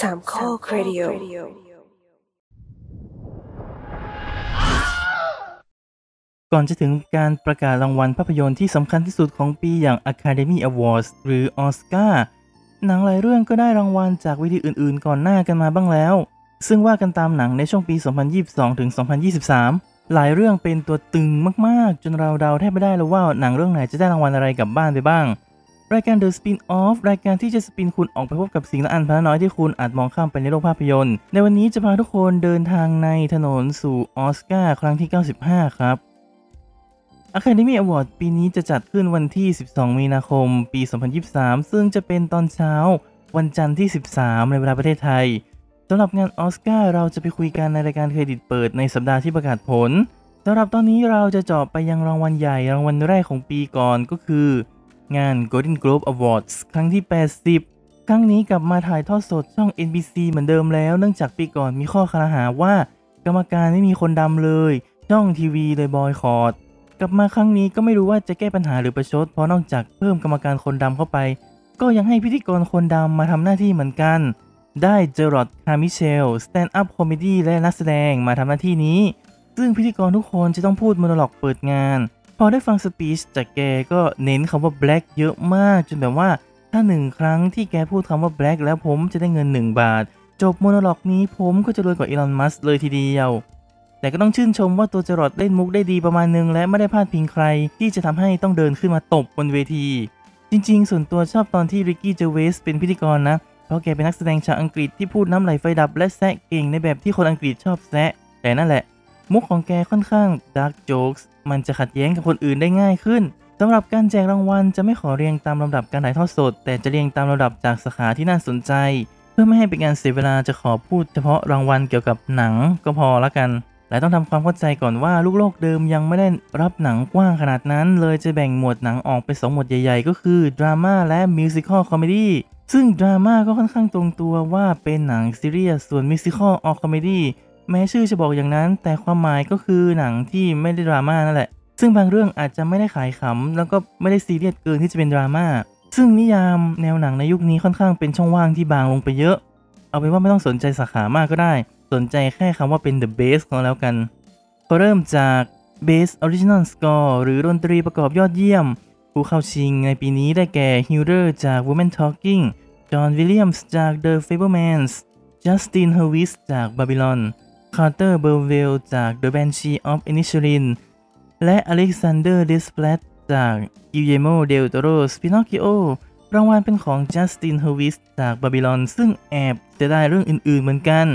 สามข้อครดิโอก่อนจะถึงการประกาศรางวัลภาพยนตร์ที่สำคัญที่สุดของปีอย่าง Academy Awards หรือออสการ์หนังหลายเรื่องก็ได้รางวัลจากเวทีอื่นๆ ก่อนหน้ากันมาบ้างแล้ว ซึ่งว่ากันตามหนังในช่วงปี 2022 ถึง 2023 หลายเรื่องเป็นตัวตึงมากๆ จนเราเดาแทบไม่ได้เลยว่าหนังเรื่องไหนจะได้รางวัลอะไรกลับบ้านไปบ้าง รายการ The Spin-off รายการที่จะ spin คุณออกไปพบกับสิ่งละอันพันน้อยที่คุณอาจมองข้ามไปในโลกภาพยนตร์ ในวันนี้จะพาทุกคนเดินทางในถนนสู่ออสการ์ครั้งที่ 95 ครับ Academy Award ปีนี้จะจัดขึ้นวันที่ 12 มีนาคม ปี 2023 ซึ่งจะเป็นตอนเช้า วันจันทร์ที่ 13 ในเวลาประเทศไทยสำหรับงานออสการ์เราจะไปคุยกันในรายการเครดิตเปิดในสัปดาห์ที่ประกาศผลสำหรับตอนนี้เราจะเจาะไปยังรางวัลใหญ่รางวัลแรกของปีก่อนก็คือ งาน Golden Globe Awards ครั้งที่ 80 ครั้งนี้กลับมาถ่ายทอดสดช่อง NBC เหมือนเดิมแล้ว เนื่องจากปีก่อนมีข้อคารหาว่า กรรมการไม่มีคนดำเลย ช่องทีวีเลยบอยคอตกลับมาครั้งนี้ก็ไม่รู้ว่าจะแก้ปัญหาหรือประชด เพราะนอกจากเพิ่มกรรมการคนดำเข้าไป ก็ยังให้พิธีกรคนดำมาทำหน้าที่เหมือนกัน ได้เจอร์รอดคาร์ไมเคิล stand-up comedy และนักแสดงมาทำหน้าที่นี้ ซึ่งพิธีกรทุกคนจะต้องพูด monologue เปิดงาน พอได้ฟังสปีชจากแกก็เน้นคำว่า black เยอะมาก จนแบบว่าถ้าหนึ่งครั้งที่แกพูดคำว่า black แล้วผมจะได้เงิน 1 บาท จบโมโนล็อกนี้ผมก็จะรวยกว่าอีลอน มัสเลยทีเดียว แต่ก็ต้องชื่นชมว่าตัวจรอดเล่นมุกได้ดีประมาณนึง และไม่ได้พลาดพิงใคร ที่จะทำให้ต้องเดินขึ้นมาตบบนเวที จริง ๆ ส่วนตัวชอบตอนที่ริกกี้เจเวสเป็นพิธีกรนะ เพราะแกเป็นนักแสดงชาวอังกฤษที่พูดน้ำไหลไฟดับและแซะเก่งในแบบที่คนอังกฤษชอบแซะ แต่นั่นแหละ มุกของแกค่อนข้าง dark jokes มันจะขัดแย้งกับคนอื่นได้ง่ายขึ้นสำหรับการแจกรางวัลจะไม่ขอเรียงตามลำดับการถ่ายทอดสด แต่จะเรียงตามลำดับจากสาขาที่น่าสนใจ เพื่อไม่ให้เป็นการเสียเวลาจะขอพูดเฉพาะรางวัลเกี่ยวกับหนังก็พอละกัน และต้องทำความเข้าใจก่อนว่าลูกโลกเดิมยังไม่ได้รับหนังกว้างขนาดนั้น เลยจะแบ่งหมวดหนังออกเป็นสองหมวดใหญ่ ๆ ก็คือดราม่าและ musical comedy ซึ่งดราม่าก็ค่อนข้างตรงตัวว่าเป็นหนังซีรียสส่วน musical or comedy แม้ชื่อจะบอกอย่างนั้น แต่ความหมายก็คือหนังที่ไม่ได้ดราม่านั่นแหละ ซึ่งบางเรื่องอาจจะไม่ได้ขายขำแล้วก็ไม่ได้ซีเรียสเกินที่จะเป็นดราม่าซึ่งนิยามแนวหนังในยุคนี้ค่อนข้างเป็นช่องว่างที่บางลงไปเยอะ เอาเป็นว่าไม่ต้องสนใจสาขามากก็ได้ สนใจแค่คำว่าเป็น the best ก็แล้วกันก็เริ่มจาก Best Original Score หรือดนตรีประกอบยอดเยี่ยม ผู้เข้าชิงในปีนี้ได้แก่ Hilder จาก Women Talking John Williams จาก The Fablemans Justin Hurwitz จาก Babylon Carter Burwell จาก The Banshee of Inisherin และ Alexander Desplat จาก Guillermo del Toro's Pinocchio รางวัลเป็นของ Justin Hurwitz จาก Babylon ซึ่งแอบจะได้เรื่องอื่นๆเหมือนกัน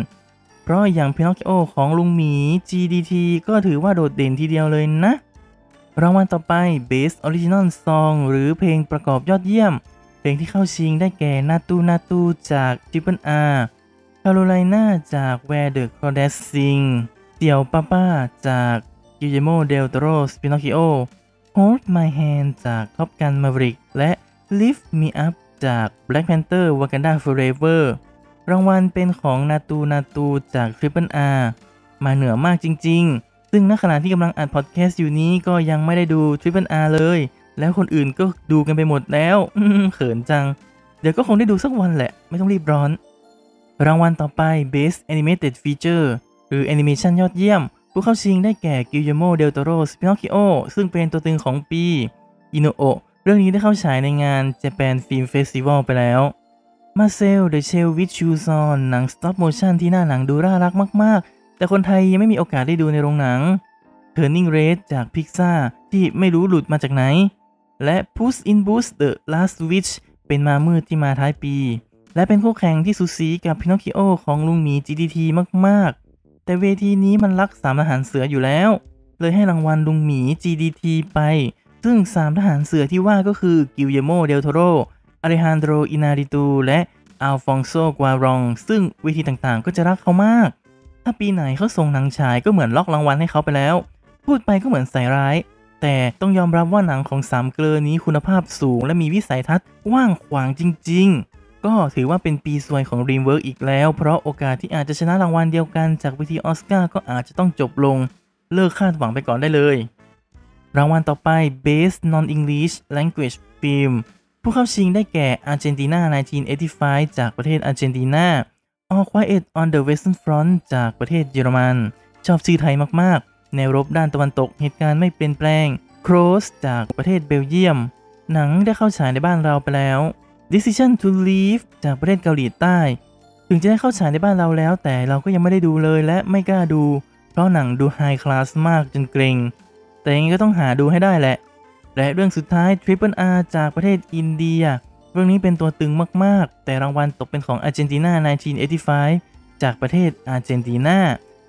เพราะอย่าง Pinocchio ของลุงหมี GDT ก็ถือว่าโดดเด่นทีเดียวเลยนะ รางวัลต่อไป Best Original Song หรือเพลงประกอบยอดเยี่ยม เพลงที่เข้าชิงได้แก่นาตูนาตูจาก Triple R คาโรไลนาจาก Where the Crawdads Sing เสี่ยวป้าป้าจาก Guillermo del Toro's Pinocchio Hold My Hand จาก Top Gun Maverick และ Lift Me Up จาก Black Panther Wakanda Forever รางวัลเป็นของนาตูนาตูจาก Triple R มาเหนือมากจริง ๆ ซึ่งณขณะที่กำลังอัดพอดแคสต์อยู่นี้ก็ยังไม่ได้ดู Triple R เลย แล้วคนอื่นก็ดูกันไปหมดแล้วเขินจัง เดี๋ยวก็คงได้ดูสักวันแหละ ไม่ต้องรีบร้อน รางวัลต่อไป Best Animated Feature หรือแอนิเมชันยอดเยี่ยม ผู้เข้าชิงได้แก่ Guillermo del Toro's Pinocchio ซึ่งเป็นตัวตึงของปีอิโนโอะเรื่องนี้ได้เข้าฉายในงาน Japan Film Festival ไปแล้วมาเซล The Shell with Shoes On หนัง Stop Motion ที่หน้าหนังดูน่ารักมาก ๆ แต่คนไทยยังไม่มีโอกาสได้ดูในโรงหนัง Turning Red จาก Pixar ที่ไม่รู้หลุดมาจากไหน และ Puss in Boots The Last Witch เป็นมามืดที่มาท้ายปี และเป็นคู่แข่งที่สูสีกับ Pinocchio ของลุงหมี GDT มากๆ แต่เวทีนี้มันรักสามทหารเสืออยู่แล้ว เลยให้รางวัลลุงหมี GDT ไป ซึ่งสามทหารเสือที่ว่าก็คือ Guillermo del Toro อเลฮันโดรอินาริตูและอัลฟองโซกวารอง ซึ่งเวทีต่างๆ ก็จะรักเขามาก ถ้าปีไหนเขาส่งหนังฉายก็เหมือนล็อกรางวัลให้เขาไปแล้ว พูดไปก็เหมือนใส่ร้าย แต่ต้องยอมรับว่าหนังของสามเกลอนี้คุณภาพสูงและมีวิสัยทัศน์กว้างขวางจริง ๆ ก็ถือว่าเป็นปีซวยของ Dreamwork อีกแล้ว เพราะโอกาสที่อาจจะชนะรางวัลเดียวกันจากเวทีออสการ์ก็อาจจะต้องจบลง เลิกคาดหวังไปก่อนได้เลย รางวัลต่อไป Best Non-English Language Film ผู้เข้าชิงได้แก่อาร์เจนตินา1985 จากประเทศอาร์เจนตินา All Quiet on the Western Front จากประเทศเยอรมัน ชอบชื่อไทยมากๆ แนวรบด้านตะวันตกเหตุการณ์ไม่เปลี่ยนแปลง Cross จากประเทศเบลเยียม หนังได้เข้าฉายในบ้านเราไปแล้ว Decision to Leave จากประเทศเกาหลีใต้ ถึงจะได้เข้าฉายในบ้านเราแล้ว แต่เราก็ยังไม่ได้ดูเลยและไม่กล้าดู เพราะหนังดูไฮคลาสมากจนเกรง แต่ยังไงก็ต้องหาดูให้ได้แหละ และเรื่องสุดท้าย Triple R จากประเทศอินเดีย เรื่องนี้เป็นตัวตึงมากๆ แต่รางวัลตกเป็นของอาร์เจนตินา 1985 จากประเทศอาร์เจนตินา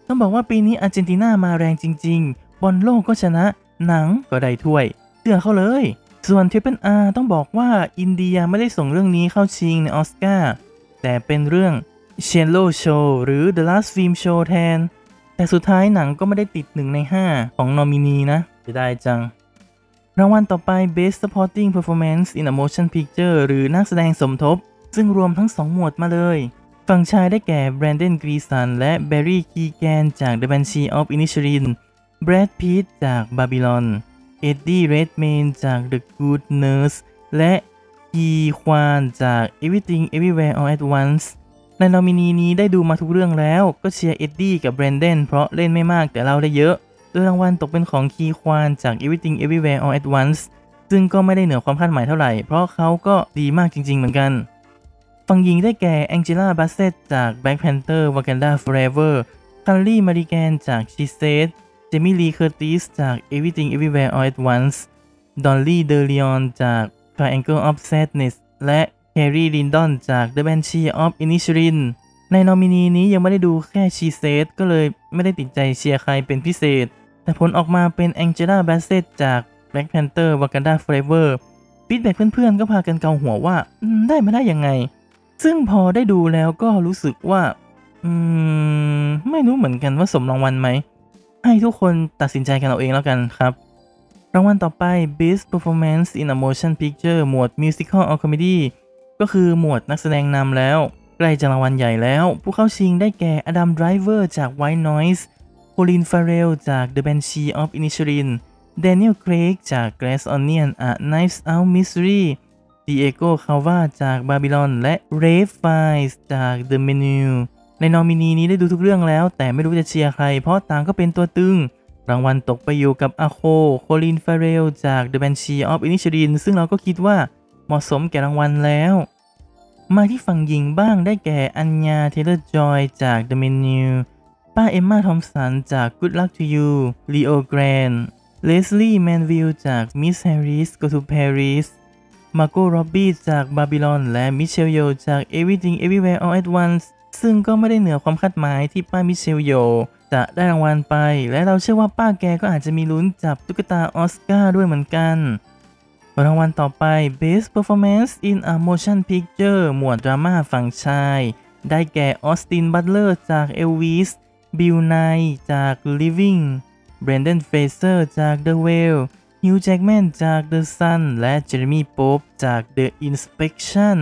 ต้องบอกว่าปีนี้อาร์เจนตินามาแรงจริง ๆ บอลโลกก็ชนะ หนังก็ได้ถ้วยเชื่อเขาเลย ส่วน Triple R ต้องบอกว่าอินเดียไม่ได้ส่งเรื่องนี้เข้าชิงในออสการ์แต่เป็นเรื่อง c h e l o Show หรือ The Last Film Show แทน แต่สุดท้ายหนังก็ไม่ได้ติดหนึ่งใน 5 ของนอมินีนะจะได้จัง รางวัลต่อไป Best Supporting Performance in a Motion Picture หรือนักแสดงสมทบ ซึ่งรวมทั้ง 2 หมวดมาเลย ฝั่งชายได้แก่ Brandon Gleeson และ Barry Keoghan จาก The Banshee of Inisherin Brad Pitt จาก Babylon Eddie Redmayne จาก The Good Nurse และอีควานจาก Everything Everywhere All at Once ในนอมินีนี้ได้ดูมาทุกเรื่องแล้วก็เชียร์เอ็ดดี้กับแบรนเดนเพราะเล่นไม่มากแต่เราได้เยอะ โดยรางวัลตกเป็นของคีควานจาก Everything Everywhere All at Once ซึ่งก็ไม่ได้เหนือความคาดหมายเท่าไหร่ เพราะเขาก็ดีมากจริง ๆ เหมือนกัน ฝั่งหญิงได้แก่แองเจล่าแบสเซตจาก Black Panther Wakanda Forever แครี่มัลลิแกนจาก She Said เจมี่ลีเคอร์ติสจาก Everything Everywhere All at Once ดอลลี่เดอเลออนจาก Triangle of Sadness และเคอร์รี่คอนดอนจาก The Banshees of Inisherin ในนอมินีนี้ยังไม่ได้ดูแค่ She Said ก็เลยไม่ได้ติดใจเชียร์ใครเป็นพิเศษ แต่ผลออกมาเป็นแองเจล่าแบสเซตจาก Black Panther Wakanda Forever feedback เพื่อนๆ ก็พากันเกาหัวว่าได้มาได้ยังไง ซึ่งพอได้ดูแล้วก็รู้สึกว่า อืม ไม่รู้เหมือนกันว่าสมรางวัลไหม ให้ทุกคนตัดสินใจกันเอาเองแล้วกันครับ รางวัลต่อไป Best Performance in a Motion Picture หมวด Musical or Comedy ก็คือหมวดนักแสดงนำแล้ว ใกล้จะรางวัลใหญ่แล้ว ผู้เข้าชิงได้แก่อดัมไดรเวอร์จาก White Noise โคลินฟาเรลจาก The Banshees of Inisherin แดเนียลเครกจาก Glass Onion A Knives Out Mystery ดิเอโก คาลวาจาก Babylon และ Ralph Fiennes จาก The Menu ในนอมินีนี้ได้ดูทุกเรื่องแล้ว แต่ไม่รู้จะเชียร์ใคร เพราะต่างก็เป็นตัวตึง รางวัลตกไปอยู่กับอาโค โคลินฟาเรล จาก The Banshees of Inisherin ซึ่งเราก็คิดว่าเหมาะสมแก่รางวัลแล้ว มาที่ฝั่งหญิงบ้างได้แก่อัญญาเทเลอร์จอยจาก The Menu ป้าเอมมาทอมสันจาก Good Luck to You Leo Grande เลสลี่แมนวิลจาก Mrs. Harris Goes to Paris มาร์โกร็อบบี้จาก Babylon และมิเชลโยจาก Everything Everywhere All at Once ซึ่งก็ไม่ได้เหนือความคาดหมายที่ป้ามิเชลโย จะได้รางวัลไป และเราเชื่อว่าป้าแกก็อาจจะมีลุ้นจับตุ๊กตาออสการ์ด้วยเหมือนกันรางวัลต่อไป Best Performance in a Motion Picture หมวดดราม่าฝั่งชาย ได้แก่ออสติน บัตเลอร์จาก Elvis บิลไนจาก Living เบรนเดนเฟเซอร์จาก The Whale ฮิวจ์แจ็กแมนจาก The Sun และเจเรมี่โป๊ปจาก The Inspection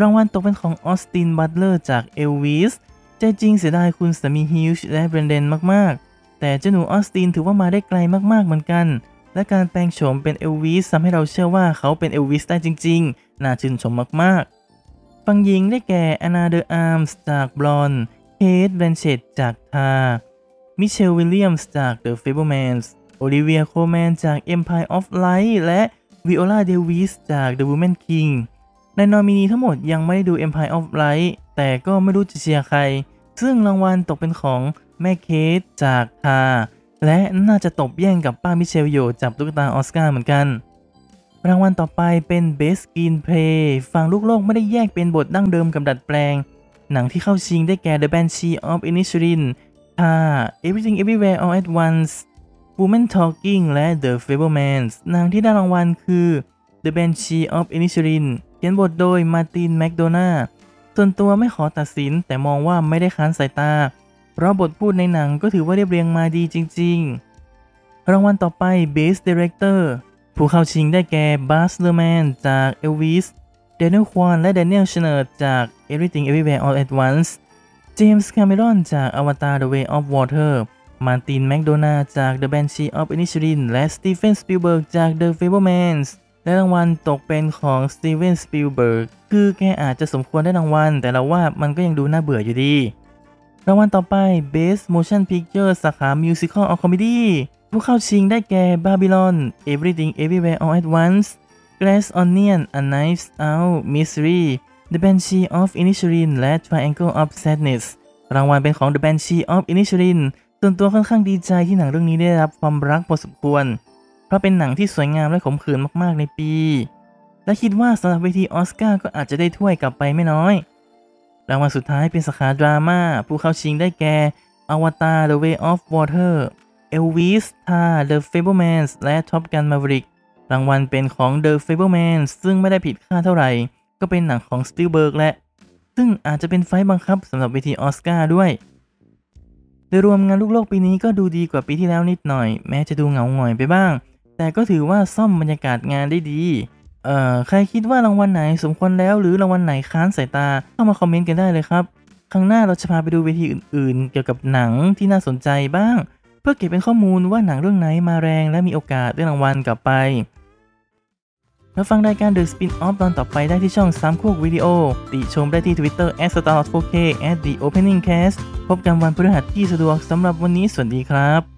รางวัลตกเป็นของออสติน บัตเลอร์จาก Elvis ใจจริงเสียดายคุณสามีฮิวจ์และเบรนเดนมากๆ แต่เจ้าหนูออสตินถือว่ามาได้ไกลมากๆเหมือนกัน และการแปลงโฉมเป็นเอลวิสทำให้เราเชื่อว่าเขาเป็นเอลวิสได้จริงๆ น่าชื่นชมมากๆฝั่งหญิงได้แก่อนาเดอาร์มัส์จาก Tár มิเชลวิลเลียมส์จาก The Fabelmans โอลิเวียโคลแมนจาก Empire of Light และวิโอลาเดวิสจาก The Woman King ในนอมินีทั้งหมดยังไม่ได้ดู Empire of Light แต่ก็ไม่รู้จะเชียร์ใคร ซึ่งรางวัลตกเป็นของแม่เคทจากทาและน่าจะตบแย่งกับป้ามิเชลโยจับตุ๊กตาออสการ์เหมือนกัน รางวัลต่อไปเป็น Best Screenplay ฝั่งลูกโลกไม่ได้แยกเป็นบทดั้งเดิมกับดัดแปลง หนังที่เข้าชิงได้แก่ The Banshee of Inisherin ทา Everything Everywhere All at Once Woman Talking และ The Fablemans หนังที่ได้รางวัลคือ The Banshee of Inisherin ขียนบทโดยมาร์ตินแมคโดนาส่วนตัวไม่ขอตัดสินแต่มองว่าไม่ได้ค้านสายตา เพราะบทพูดในหนังก็ถือว่าเรียบเรียงมาดีจริง ๆ รางวัลต่อไป Best Director ผู้เข้าชิงได้แก่ Baz Luhrmann จาก Elvis Daniel Kwan และ Daniel Scheinert จาก Everything Everywhere All at Once เจมส์คาเมรอน จาก Avatar The Way of Water มาร์ติน แมคโดนาจาก The Banshees of Inisherin และสตีเฟน สปิลเบิร์ก จาก The Fabelmans และรางวัลตกเป็นของสตีเวนสปิลเบิร์กคือแกอาจจะสมควรได้รางวัล แต่เราว่ามันก็ยังดูน่าเบื่ออยู่ดี รางวัลต่อไป Best Motion Picture สาขา Musical or Comedy ผู้เข้าชิงได้แก่ Babylon Everything Everywhere All at Once Glass Onion A Knives Out Mystery The Banshee of Inisherin และ Triangle of Sadness รางวัลเป็นของ The Banshee of Inisherin ส่วนตัวค่อนข้างดีใจที่หนังเรื่องนี้ได้รับความรักพอสมควร ราะเป็นหนังที่สวยงามและขมขื่นมากๆในปี และคิดว่าสำหรับเวทีออสการ์ก็อาจจะได้ถ้วยกลับไปไม่น้อยรางวัลสุดท้ายเป็นสาขาดราม่าผู้เข้าชิงได้แก่ Avatar The Way of Water Elvis Tar The Fablemans และ Top Gun Maverick รางวัลเป็นของ The Fablemans ซึ่งไม่ได้ผิดคาดเท่าไหร่ ก็เป็นหนังของ Spielberg และ ซึ่งอาจจะเป็นไฟบังคับสำหรับเวทีออสการ์ด้วย โดยรวมงานลูกโลกปีนี้ก็ดูดีกว่าปีที่แล้วนิดหน่อย แม้จะดูเหงาหงอยไปบ้าง แต่ก็ถือว่าซ่อมบรรยากาศงานได้ดี เอ่อ ใครคิดว่ารางวัลไหนสมควรแล้วหรือรางวัลไหนค้านสายตา เข้ามาคอมเมนต์กันได้เลยครับ ครั้งหน้าเราจะพาไปดูเวทีอื่น ๆ เกี่ยวกับหนังที่น่าสนใจบ้าง เพื่อเก็บเป็นข้อมูลว่าหนังเรื่องไหนมาแรงและมีโอกาสได้รางวัลกลับไป แล้วฟังรายการ The Spin-off ตอนต่อไปได้ที่ช่อง3ควกวิดีโอ ติชมได้ที่ Twitter @starlord4k @theopeningcast พบกันวันพฤหัสที่สะดวกสำหรับวันนี้สวัสดีครับ